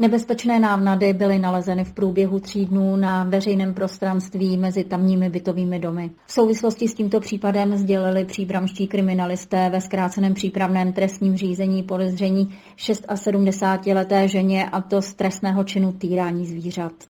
Nebezpečné návnady byly nalezeny v průběhu tří dnů na veřejném prostranství mezi tamními bytovými domy. V souvislosti s tímto případem sdělili příbramští kriminalisté ve zkráceném přípravném trestním řízení podezření 76-leté ženě a to z trestného činu týrání zvířat.